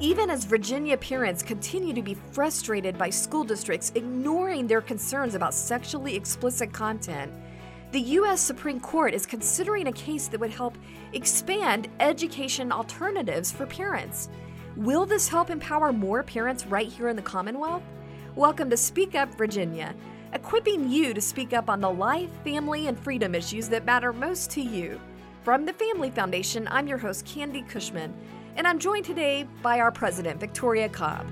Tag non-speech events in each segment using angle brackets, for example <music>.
Even as Virginia parents continue to be frustrated by school districts ignoring their concerns about sexually explicit content, the U.S. Supreme Court is considering a case that would help expand education alternatives for parents. Will this help empower more parents right here in the Commonwealth? Welcome to Speak Up Virginia, equipping you to speak up on the life, family, and freedom issues that matter most to you. From the Family Foundation, I'm your host, Candi Cushman and I'm joined today by our president, Victoria Cobb.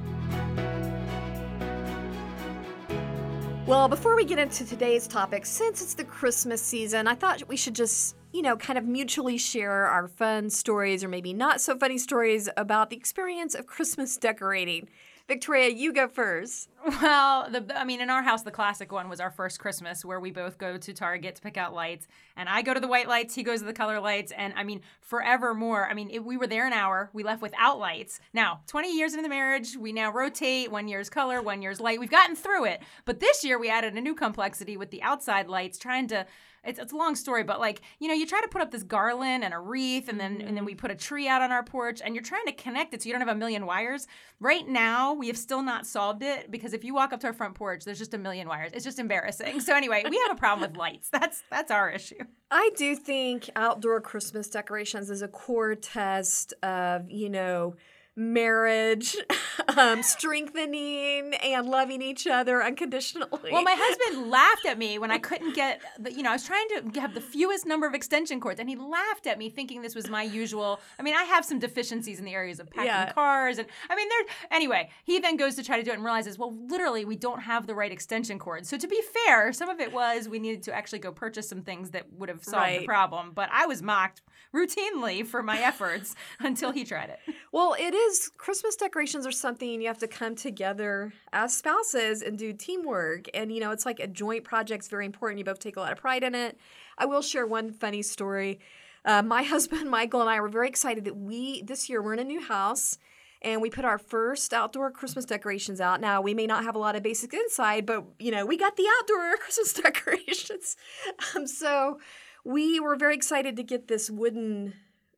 Well, before we get into today's topic, since it's the Christmas season, I thought we should just, you know, kind of mutually share our fun stories or maybe not so funny stories about the experience of Christmas decorating. Victoria, you go first. Well, the I mean, in our house, the classic one was our first Christmas, where we both go to Target to pick out lights, and I go to the white lights, he goes to the color lights, and I mean, forevermore. I mean, it, we were there an hour, we left without lights. Now, 20 years into the marriage, we now rotate. One year's color, one year's light. We've gotten through it, but this year we added a new complexity with the outside lights, trying to it's, it's a long story, but like, you know, you try to put up this garland and a wreath and then mm-hmm. and then we put a tree out on our porch and you're trying to connect it so you don't have a million wires. Right now, we have still not solved it because if you walk up to our front porch, there's just a million wires. It's just embarrassing. So anyway, we have a problem with lights. <laughs> That's that's our issue. I do think outdoor Christmas decorations is a core test of, you know, marriage, <laughs> um, strengthening, and loving each other unconditionally. Well, my <laughs> husband laughed at me when I couldn't get, the, you know, I was trying to have the fewest number of extension cords, and he laughed at me thinking this was my usual. I mean, I have some deficiencies in the areas of packing yeah. cars, and I mean, there. Anyway, he then goes to try to do it and realizes, well, literally, we don't have the right extension cords. So to be fair, some of it was we needed to actually go purchase some things that would have solved right. the problem. But I was mocked routinely for my efforts <laughs> until he tried it. Well, it is Christmas decorations are something you have to come together as spouses and do teamwork. And, you know, it's like a joint project. It's very important. You both take a lot of pride in it. I will share one funny story. Uh, my <laughs> husband, Michael, and I were very excited that we, this year, we're in a new house and we put our first outdoor Christmas decorations out. Now, we may not have a lot of basics inside, but, you know, we got the outdoor <laughs> Christmas decorations. <laughs> Um, so, we were very excited to get this wooden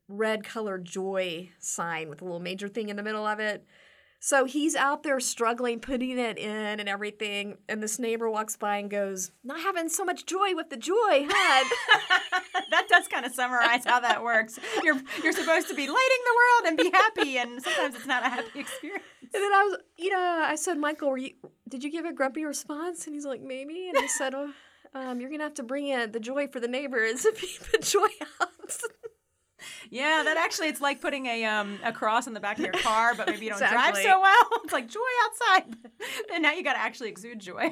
red colored joy sign with a little major thing in the middle of it. So he's out there struggling, putting it in and everything. And this neighbor walks by and goes, Not having so much joy with the joy, huh? <laughs> that does kind of summarize how that works. You're you're supposed to be lighting the world and be happy, and sometimes it's not a happy experience. And then I was, you know, I said, Michael, were you, did you give a grumpy response? And he's like, Maybe. And I said, Oh, um, you're gonna have to bring in the joy for the neighbors if you <laughs> put joy out. Yeah, that actually it's like putting a um a cross on the back of your <laughs> car, but maybe you don't exactly. drive so well. <laughs> It's like joy outside, <laughs> and now you got to actually exude joy.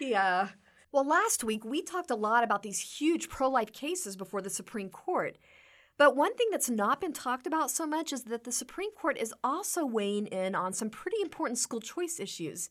yeah. Well, last week we talked a lot about these huge pro-life cases before the Supreme Court. But one thing that's not been talked about so much is that the Supreme Court is also weighing in on some pretty important school choice issues.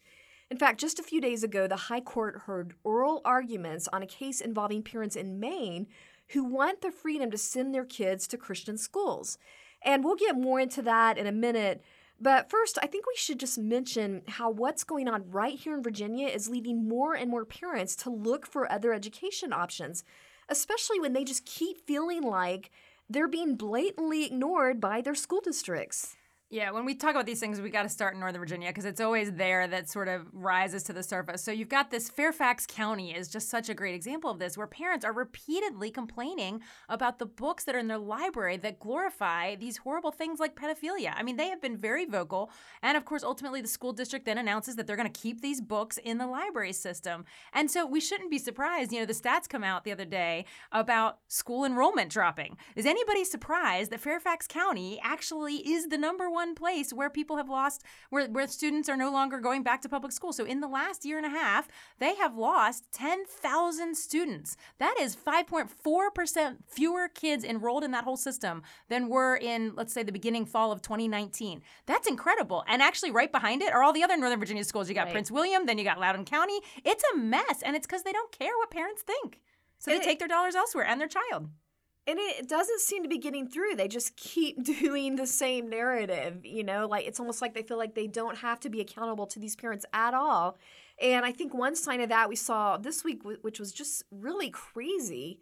In fact, just a few days ago, the High Court heard oral arguments on a case involving parents in Maine who want the freedom to send their kids to Christian schools. And we'll get more into that in a minute. But first, I think we should just mention how what's going on right here in Virginia is leading more and more parents to look for other education options, especially when they just keep feeling like they're being blatantly ignored by their school districts. Yeah, when we talk about these things, we got to start in Northern Virginia because it's always there that sort of rises to the surface. So you've got this Fairfax County is just such a great example of this, where parents are repeatedly complaining about the books that are in their library that glorify these horrible things like pedophilia. I mean, they have been very vocal, and of course, ultimately, the school district then announces that they're going to keep these books in the library system. And so we shouldn't be surprised. You know, the stats come out the other day about school enrollment dropping. Is anybody surprised that Fairfax County actually is the number one place where people have lost, where, where students are no longer going back to public school. So in the last year and a half, they have lost 10,000 students. That is 5.4% fewer kids enrolled in that whole system than were in, let's say, the beginning fall of 2019. That's incredible. And actually, right behind it are all the other Northern Virginia schools. You got right. Prince William, then you got Loudoun County. It's a mess. And it's because they don't care what parents think. So they take their dollars elsewhere and their child and it doesn't seem to be getting through. They just keep <laughs> doing the same narrative, you know, like it's almost like they feel like they don't have to be accountable to these parents at all. And I think one sign of that we saw this week, which was just really crazy.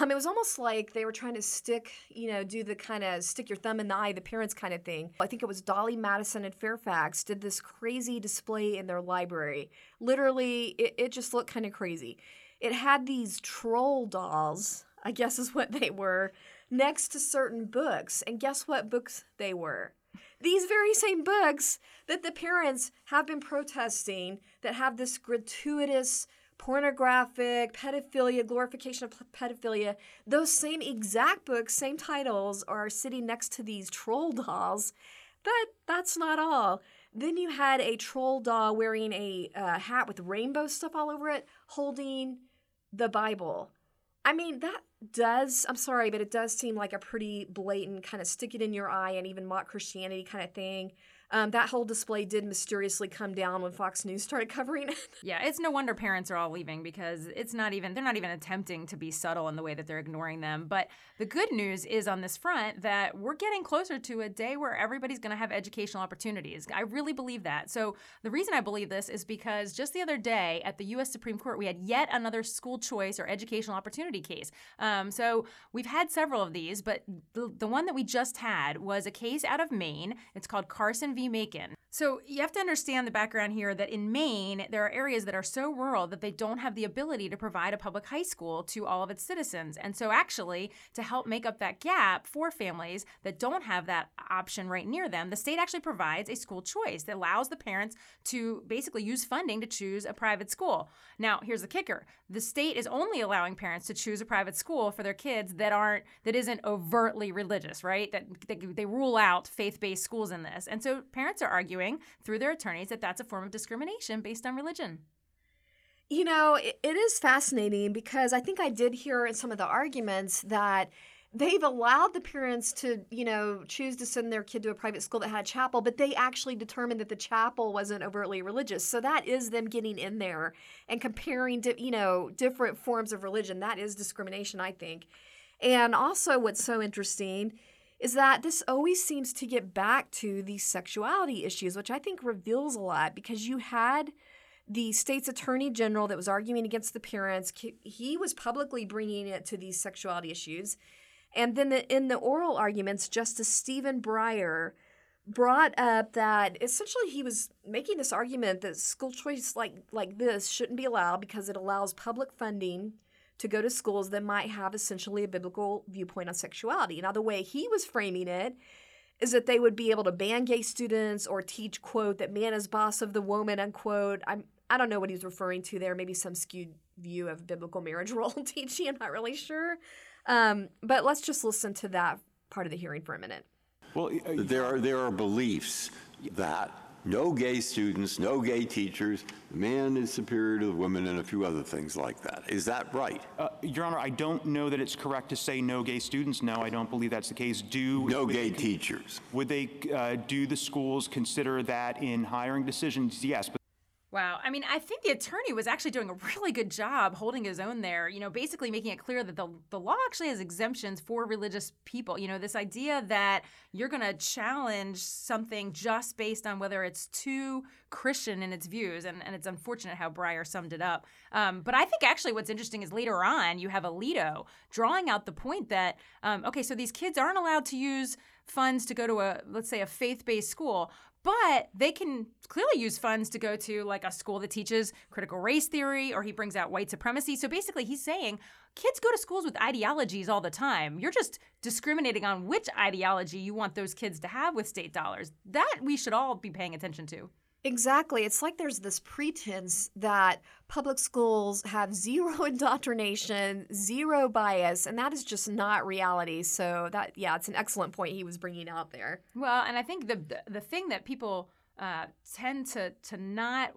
Um, it was almost like they were trying to stick, you know, do the kind of stick your thumb in the eye the parents kind of thing. I think it was Dolley Madison and Fairfax did this crazy display in their library. Literally, it, it just looked kind of crazy. It had these troll dolls, I guess is what they were, next to certain books. And guess what books they were? These very same books that the parents have been protesting that have this gratuitous pornographic, pedophilia, glorification of pedophilia, those same exact books, same titles are sitting next to these troll dolls. But that's not all. Then you had a troll doll wearing a uh, hat with rainbow stuff all over it, holding the Bible. I mean, that does, I'm sorry, but it does seem like a pretty blatant kind of stick it in your eye and even mock Christianity kind of thing. Um, that whole display did mysteriously come down when Fox News started covering it. <laughs> Yeah, it's no wonder parents are all leaving because it's not even, they're not even attempting to be subtle in the way that they're ignoring them. But the good news is on this front that we're getting closer to a day where everybody's going to have educational opportunities. I really believe that. So the reason I believe this is because just the other day at the U.S. Supreme Court, we had yet another school choice or educational opportunity case. Um, so we've had several of these, but the, the one that we just had was a case out of Maine. It's called Carson v. Makin. So you have to understand the background here that in Maine, there are areas that are so rural that they don't have the ability to provide a public high school to all of its citizens. And so, actually, to help make up that gap for families that don't have that option right near them, the state actually provides a school choice that allows the parents to basically use funding to choose a private school. Now, here's the kicker the state is only allowing parents to choose a private school for their kids that aren't, that isn't overtly religious, right? That, that they rule out faith based schools in this. And so, parents are arguing through their attorneys that that's a form of discrimination based on religion. You know, it, it is fascinating because I think I did hear in some of the arguments that they've allowed the parents to, you know, choose to send their kid to a private school that had a chapel, but they actually determined that the chapel wasn't overtly religious. So that is them getting in there and comparing to, you know, different forms of religion. That is discrimination, I think. And also, what's so interesting is that this always seems to get back to these sexuality issues, which I think reveals a lot because you had the state's attorney general that was arguing against the parents. He was publicly bringing it to these sexuality issues. And then the, in the oral arguments, Justice Stephen Breyer brought up that essentially he was making this argument that school choice like like this shouldn't be allowed because it allows public funding to go to schools that might have essentially a biblical viewpoint on sexuality. Now, the way he was framing it is that they would be able to ban gay students or teach, quote, that man is boss of the woman, unquote. I'm, I don't know what he's referring to there, maybe some skewed view of biblical marriage <laughs> role teaching. I'm not really sure. Um, but let's just listen to that part of the hearing for a minute. Well, there are, there are beliefs that no gay students, no gay teachers, the man is superior to the women, and a few other things like that. Is that right? Uh, Your Honor, I don't know that it's correct to say no gay students. No, I don't believe that's the case. Do no gay they, teachers? Would they uh, do the schools consider that in hiring decisions? Yes. But Wow. I mean, I think the attorney was actually doing a really good job holding his own there, you know, basically making it clear that the, the law actually has exemptions for religious people. You know, this idea that you're going to challenge something just based on whether it's too Christian in its views. And, and it's unfortunate how Breyer summed it up. Um, but I think actually what's interesting is later on, you have Alito drawing out the point that, um, okay, so these kids aren't allowed to use funds to go to a, let's say, a faith based school, but they can clearly use funds to go to like a school that teaches critical race theory or he brings out white supremacy. So basically, he's saying kids go to schools with ideologies all the time. You're just discriminating on which ideology you want those kids to have with state dollars. That we should all be paying attention to. Exactly. It's like there's this pretense that public schools have <laughs> zero indoctrination, zero bias, and that is just not reality. So that, yeah, it's an excellent point he was bringing out there. Well, and I think the the, the thing that people uh, tend to to not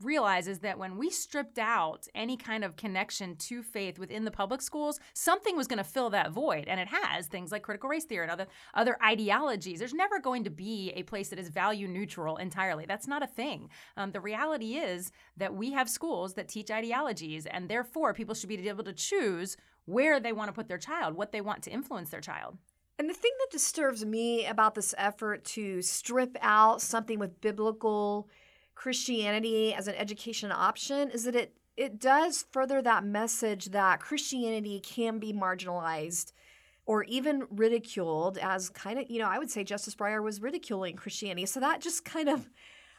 realizes that when we stripped out any kind of connection to faith within the public schools, something was going to fill that void, and it has things like critical race theory and other other ideologies. There's never going to be a place that is value neutral entirely. That's not a thing. Um, the reality is that we have schools that teach ideologies, and therefore people should be able to choose where they want to put their child, what they want to influence their child. And the thing that disturbs me about this effort to strip out something with biblical Christianity as an education option is that it it does further that message that Christianity can be marginalized or even ridiculed as kind of, you know, I would say Justice Breyer was ridiculing Christianity. So that just kind of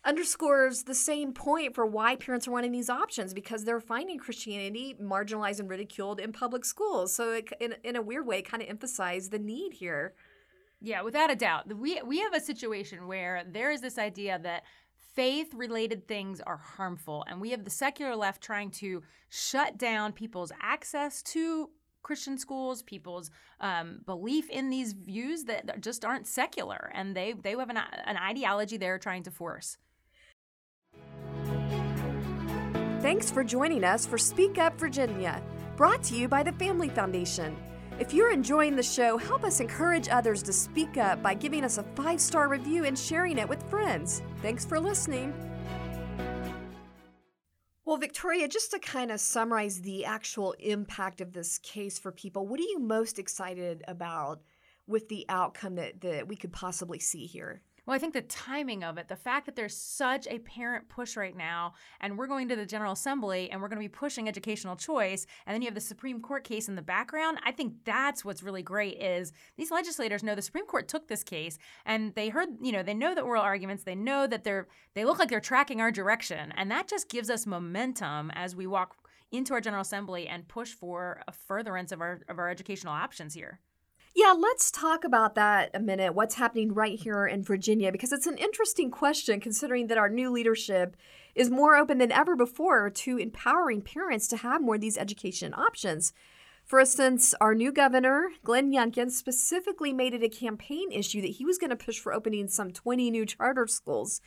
underscores the same point for why parents are wanting these options because they're finding Christianity marginalized and ridiculed in public schools. So it, in, in a weird way, kind of emphasized the need here. Yeah, without a doubt. We we have a situation where there is this idea that faith related things are harmful and we have the secular left trying to shut down people's access to Christian schools, people's um, belief in these views that just aren't secular, and they they have an, an ideology they're trying to force. Thanks for joining us for Speak Up Virginia, brought to you by the Family Foundation. If you're enjoying the show, help us encourage others to speak up by giving us a five star review and sharing it with friends. Thanks for listening. Well, Victoria, just to kind of summarize the actual impact of this case for people, what are you most excited about with the outcome that, that we could possibly see here? Well, I think the timing of it, the fact that there's such a parent push right now, and we're going to the General Assembly and we're going to be pushing educational choice, and then you have the Supreme Court case in the background. I think that's what's really great is these legislators know the Supreme Court took this case and they heard, you know, they know the oral arguments, they know that they're they look like they're tracking our direction, and that just gives us momentum as we walk into our General Assembly and push for a furtherance of our of our educational options here. Yeah, let's talk about that a minute. What's happening right here in Virginia? Because it's an interesting question considering that our new leadership is more open than ever before to empowering parents to have more of these education options. For instance, our new governor, Glenn Youngkin, specifically made it a campaign issue that he was going to push for opening some 20 new charter schools.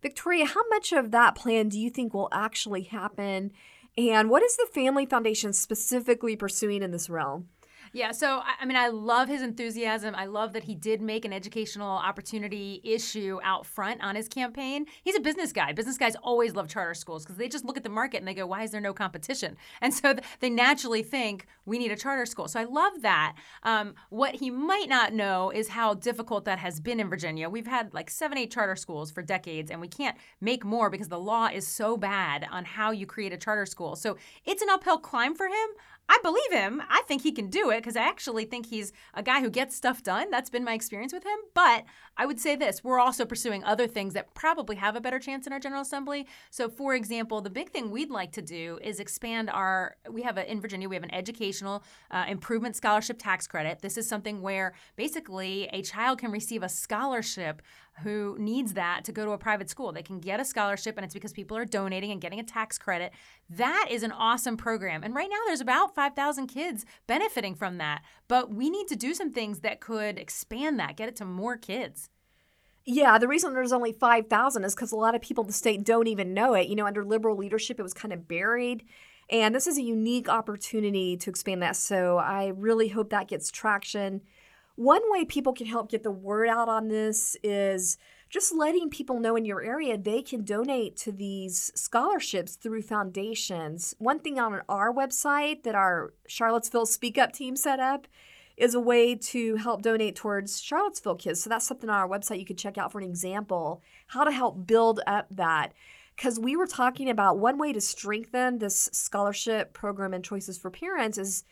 Victoria, how much of that plan do you think will actually happen? And what is the Family Foundation specifically pursuing in this realm? Yeah, so I mean, I love his enthusiasm. I love that he did make an educational opportunity issue out front on his campaign. He's a business guy. Business guys always love charter schools because they just look at the market and they go, why is there no competition? And so they naturally think we need a charter school. So I love that. Um, what he might not know is how difficult that has been in Virginia. We've had like seven, eight charter schools for decades, and we can't make more because the law is so bad on how you create a charter school. So it's an uphill climb for him. I believe him. I think he can do it because I actually think he's a guy who gets stuff done. That's been my experience with him. But I would say this we're also pursuing other things that probably have a better chance in our General Assembly. So, for example, the big thing we'd like to do is expand our, we have a, in Virginia, we have an educational uh, improvement scholarship tax credit. This is something where basically a child can receive a scholarship who needs that to go to a private school. They can get a scholarship, and it's because people are donating and getting a tax credit. That is an awesome program. And right now, there's about 5,000 kids benefiting from that. But we need to do some things that could expand that, get it to more kids. Yeah, the reason there's only 5,000 is because a lot of people in the state don't even know it. You know, under liberal leadership, it was kind of buried. And this is a unique opportunity to expand that. So I really hope that gets traction. One way people can help get the word out on this is just letting people know in your area they can donate to these scholarships through foundations. One thing on our website that our Charlottesville Speak Up team set up is a way to help donate towards Charlottesville kids. So that's something on our website you could check out for an example how to help build up that. Because we were talking about one way to strengthen this scholarship program and choices for parents is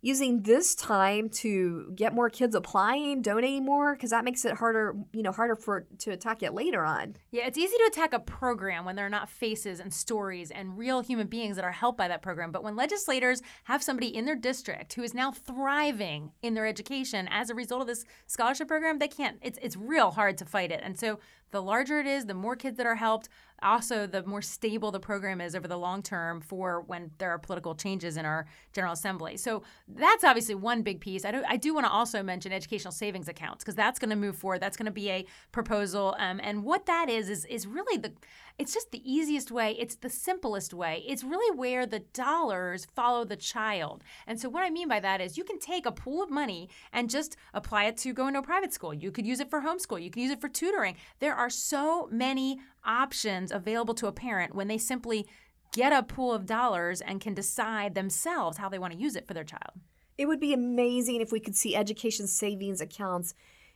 using this time to get more kids applying, donating more, because that makes it harder, you know, harder for to attack it later on. Yeah, it's easy to attack a program when there are not faces and stories and real human beings that are helped by that program. But when legislators have somebody in their district who is now thriving in their education as a result of this scholarship program, they can't. It's it's real hard to fight it. And so the larger it is, the more kids that are helped, also the more stable the program is over the long term for when there are political changes in our General Assembly. So that's obviously one big piece. I do, I do want to also mention educational savings accounts because that's going to move forward. That's going to be a proposal. Um, and what that is, is, is really the it's just the easiest way. It's the simplest way. It's really where the dollars follow the child. And so, what I mean by that is you can take a pool of money and just apply it to go into a private school. You could use it for homeschool. You can use it for tutoring. There are so many options available to a parent when they simply get a pool of dollars and can decide themselves how they want to use it for their child. It would be amazing if we could see education savings accounts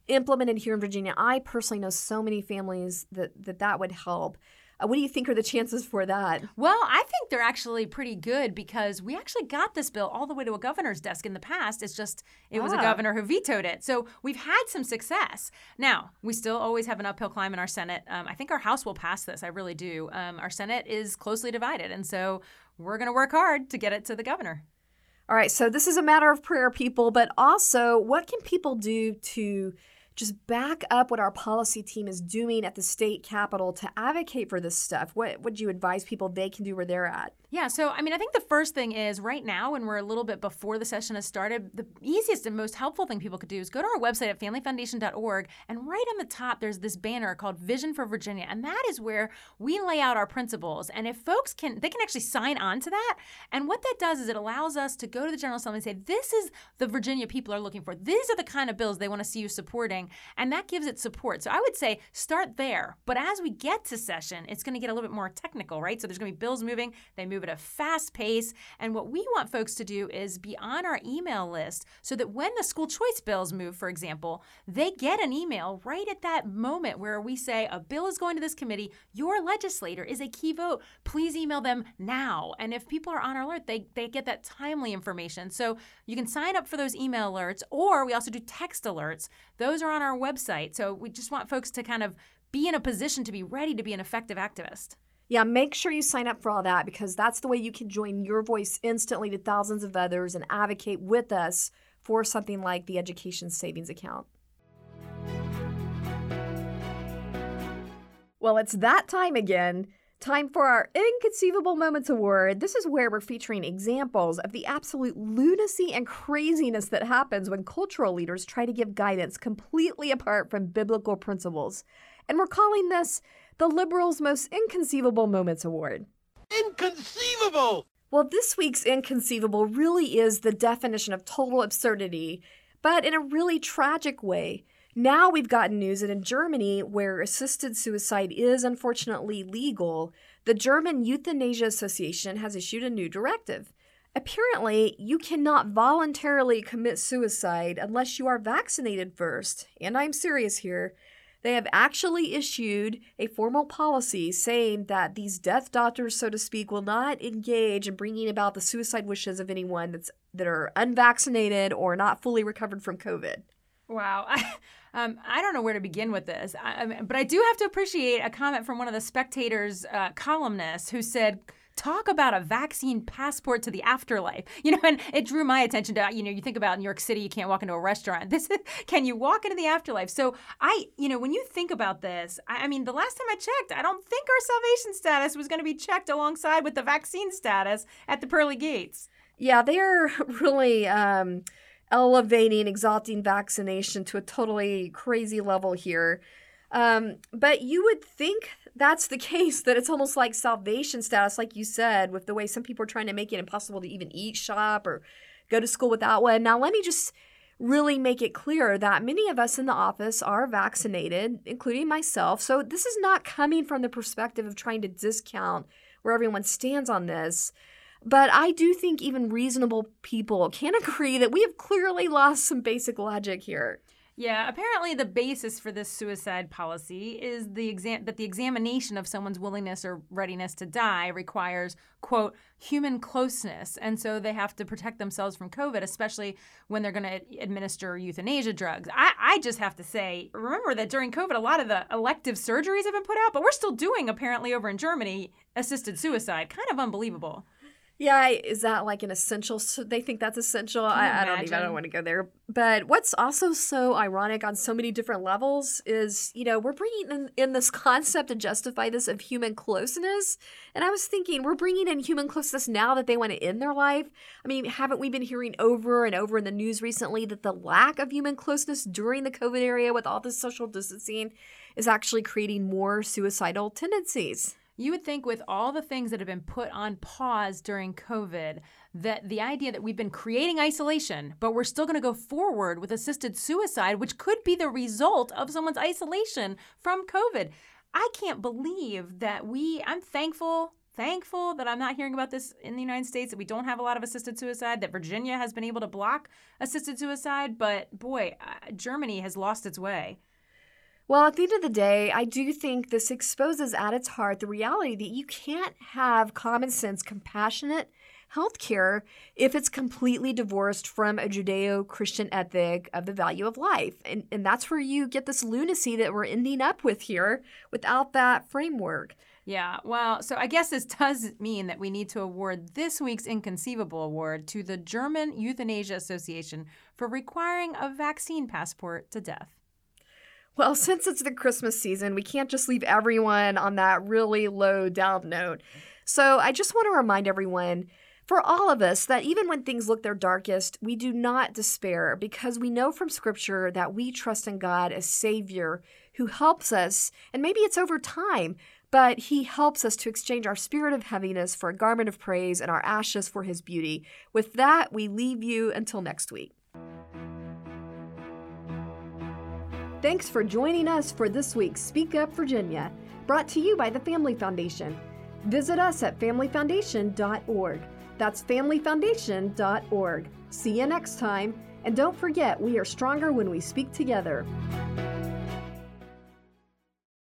implemented here in Virginia. I personally know so many families that that, that would help. Uh, what do you think are the chances for that? Well, I think they're actually pretty good because we actually got this bill all the way to a governor's desk in the past. It's just it was a Ah. governor who vetoed it. So we've had some success. Now, we still always have an uphill climb in our Senate. Um, I think our House will pass this. I really do. Um, our Senate is closely divided. And so we're going to work hard to get it to the governor. All right, so this is a matter of prayer, people, but also what can people do to just back up what our policy team is doing at the state capitol to advocate for this stuff? What would you advise people they can do where they're at? Yeah, so I mean, I think the first thing is right now, when we're a little bit before the session has started, the easiest and most helpful thing people could do is go to our website at familyfoundation.org, and right on the top, there's this banner called Vision for Virginia, and that is where we lay out our principles. And if folks can, they can actually sign on to that. And what that does is it allows us to go to the General Assembly and say, this is the Virginia people are looking for. These are the kind of bills they want to see you supporting, and that gives it support. So I would say start there. But as we get to session, it's going to get a little bit more technical, right? So there's going to be bills moving. They move at a fast pace. And what we want folks to do is be on our email list so that when the school choice bills move, for example, they get an email right at that moment where we say a bill is going to this committee. Your legislator is a key vote. Please email them now. And if people are on our alert, they, they get that timely information. So you can sign up for those email alerts, or we also do text alerts. Those are on our website. So we just want folks to kind of be in a position to be ready to be an effective activist. Yeah, make sure you sign up for all that because that's the way you can join your voice instantly to thousands of others and advocate with us for something like the education savings account. Well, it's that time again. Time for our Inconceivable Moments Award. This is where we're featuring examples of the absolute lunacy and craziness that happens when cultural leaders try to give guidance completely apart from biblical principles. And we're calling this the Liberals' Most Inconceivable Moments Award. Inconceivable! Well, this week's inconceivable really is the definition of total absurdity, but in a really tragic way. Now we've gotten news that in Germany, where assisted suicide is unfortunately legal, the German Euthanasia Association has issued a new directive. Apparently, you cannot voluntarily commit suicide unless you are vaccinated first, and I'm serious here. They have actually issued a formal policy saying that these death doctors, so to speak, will not engage in bringing about the suicide wishes of anyone that's that are unvaccinated or not fully recovered from COVID. Wow. <laughs> um, I don't know where to begin with this, I, but I do have to appreciate a comment from one of the Spectator's uh, columnists who said, Talk about a vaccine passport to the afterlife. <laughs> You know, and it drew my attention to, you know, you think about New York City, you can't walk into a restaurant. <laughs> This is, can you walk into the afterlife? So I, you know, when you think about this, I, I mean, the last time I checked, I don't think our salvation status was going to be checked alongside with the vaccine status at the pearly gates. Yeah, they are <laughs> really um, elevating, exalting vaccination to a totally crazy level here. Um, but you would think that's the <laughs> case, that it's almost like salvation status, like you said, with the way some people are trying to make it impossible to even eat, shop, or go to school without one. Now, let me just really make it clear that many of us in the office are vaccinated, including myself. So this is not coming from the perspective of trying to discount where everyone stands on this. But I do think even reasonable people can <laughs> agree that we have clearly lost some basic logic here. Yeah, apparently the basis for this suicide policy is the exam that the examination of someone's willingness or readiness to die requires quote human closeness, and so they have to protect themselves from COVID, especially when they're going to administer euthanasia drugs. I, I just have to say, remember that during COVID, a lot of the elective surgeries have been put out, but we're still doing apparently over in Germany assisted suicide. Kind of unbelievable. Yeah, is that like an essential? So they think that's essential. I, I don't even. I don't want to go there. But what's also so ironic on so many different levels is, you know, we're bringing in, in this concept to justify this of human closeness. And I was thinking, we're bringing in human closeness now that they want to end their life. I mean, haven't we been hearing over and over in the news recently that the lack of human closeness during the COVID area with all this social distancing is actually creating more suicidal tendencies? You would think, with all the things that have been put on pause during COVID, that the idea that we've been creating isolation, but we're still going to go forward with assisted suicide, which could be the result of someone's isolation from COVID. I can't believe that we, I'm thankful. Thankful that I'm not hearing about this in the United States, that we don't have a lot of assisted suicide, that Virginia has been able to block assisted suicide. But boy, uh, Germany has lost its way. Well, at the end of the day, I do think this exposes at its heart the reality that you can't have common sense, compassionate healthcare if it's completely divorced from a Judeo Christian ethic of the value of life. And, and that's where you get this lunacy that we're ending up with here without that framework. Yeah, well, so I guess this does mean that we need to award this week's Inconceivable Award to the German Euthanasia Association for requiring a vaccine passport to death. Well, <laughs> since it's the Christmas season, we can't just leave everyone on that really low down note. So I just want to remind everyone, for all of us, that even when things look their darkest, we do not despair because we know from Scripture that we trust in God as Savior who helps us, and maybe it's over time, but He helps us to exchange our spirit of heaviness for a garment of praise and our ashes for His beauty. With that, we leave you until next week. Thanks for joining us for this week's Speak Up Virginia, brought to you by the Family Foundation. Visit us at familyfoundation.org. That's familyfoundation.org. See you next time, and don't forget we are stronger when we speak together.